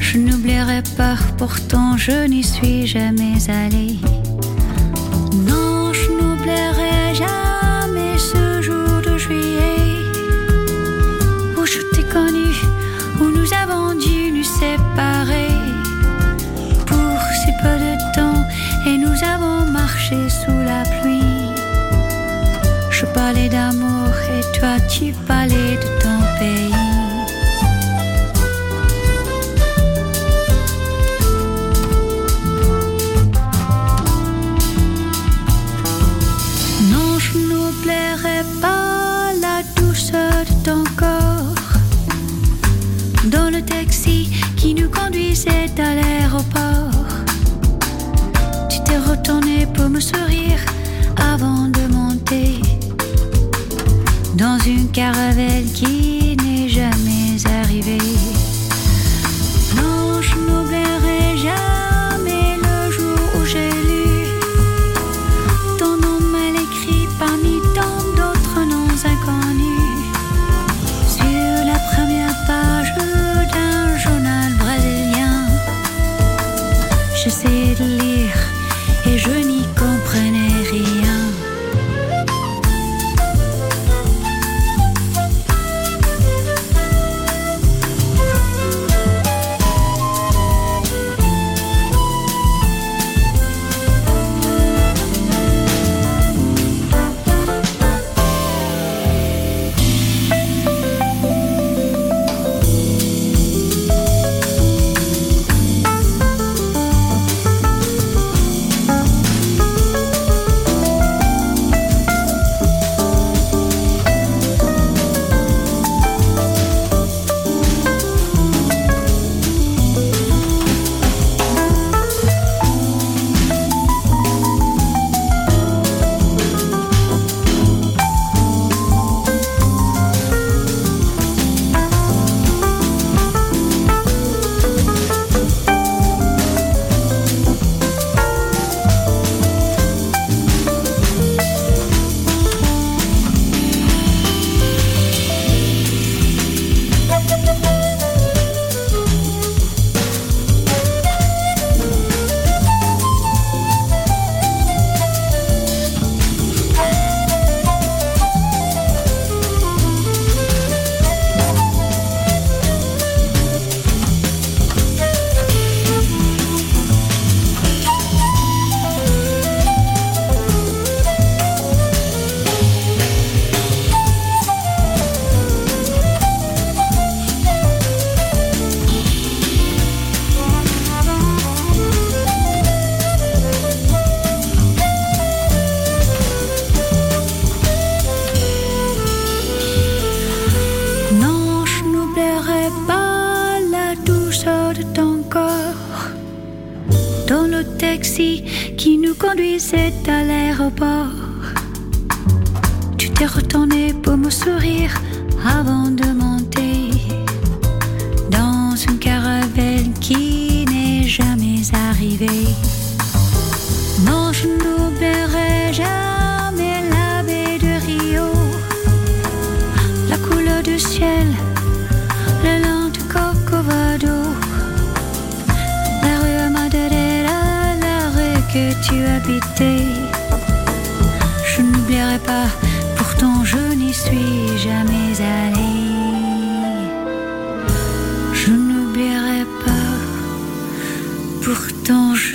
Je n'oublierai pas, pourtant je n'y suis jamais allée. Non, je n'oublierai jamais ce jour de juillet où je t'ai connu, où nous avons dû nous séparer pour si peu de temps et nous avons marché sous la pluie. Je parlais d'amour et toi tu parlais de ton pays.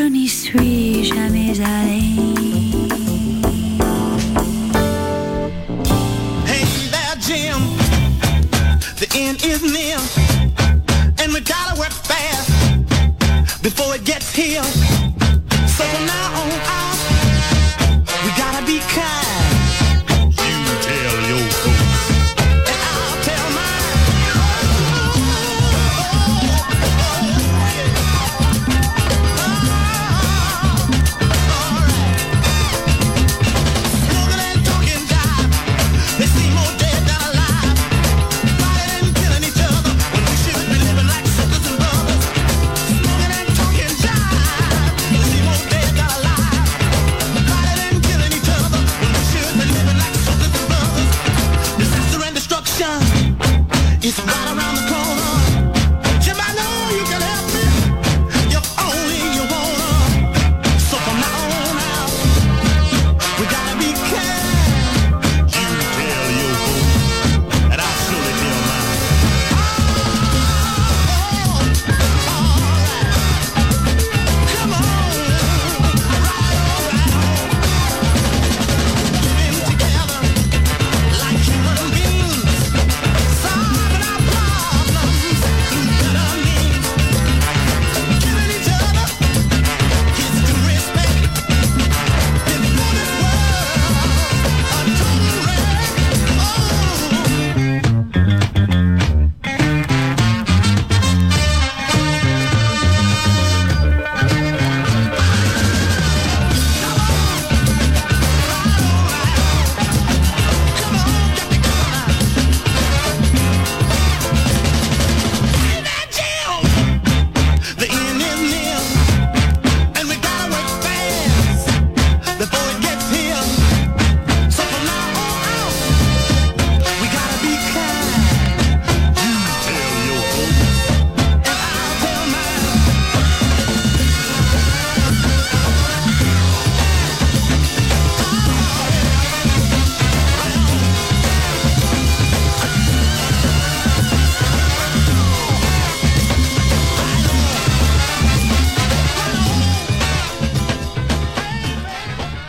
n'y suis jamais allée.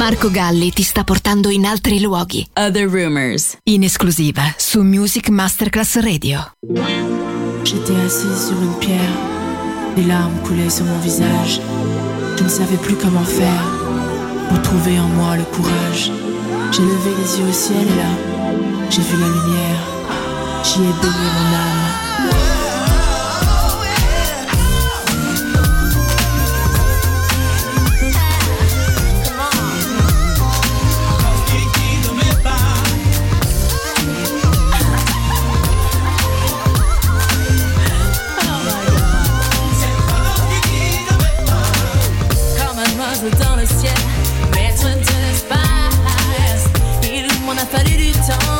Marco Galli ti sta portando in altri luoghi. Other Rumors. In esclusiva su Music Masterclass Radio. J'étais assise sur une pierre. Des larmes coulaient sur mon visage. Je ne savais plus comment faire pour trouver en moi le courage. J'ai levé les yeux au ciel et là, j'ai vu la lumière. J'y ai baigné mon âme. song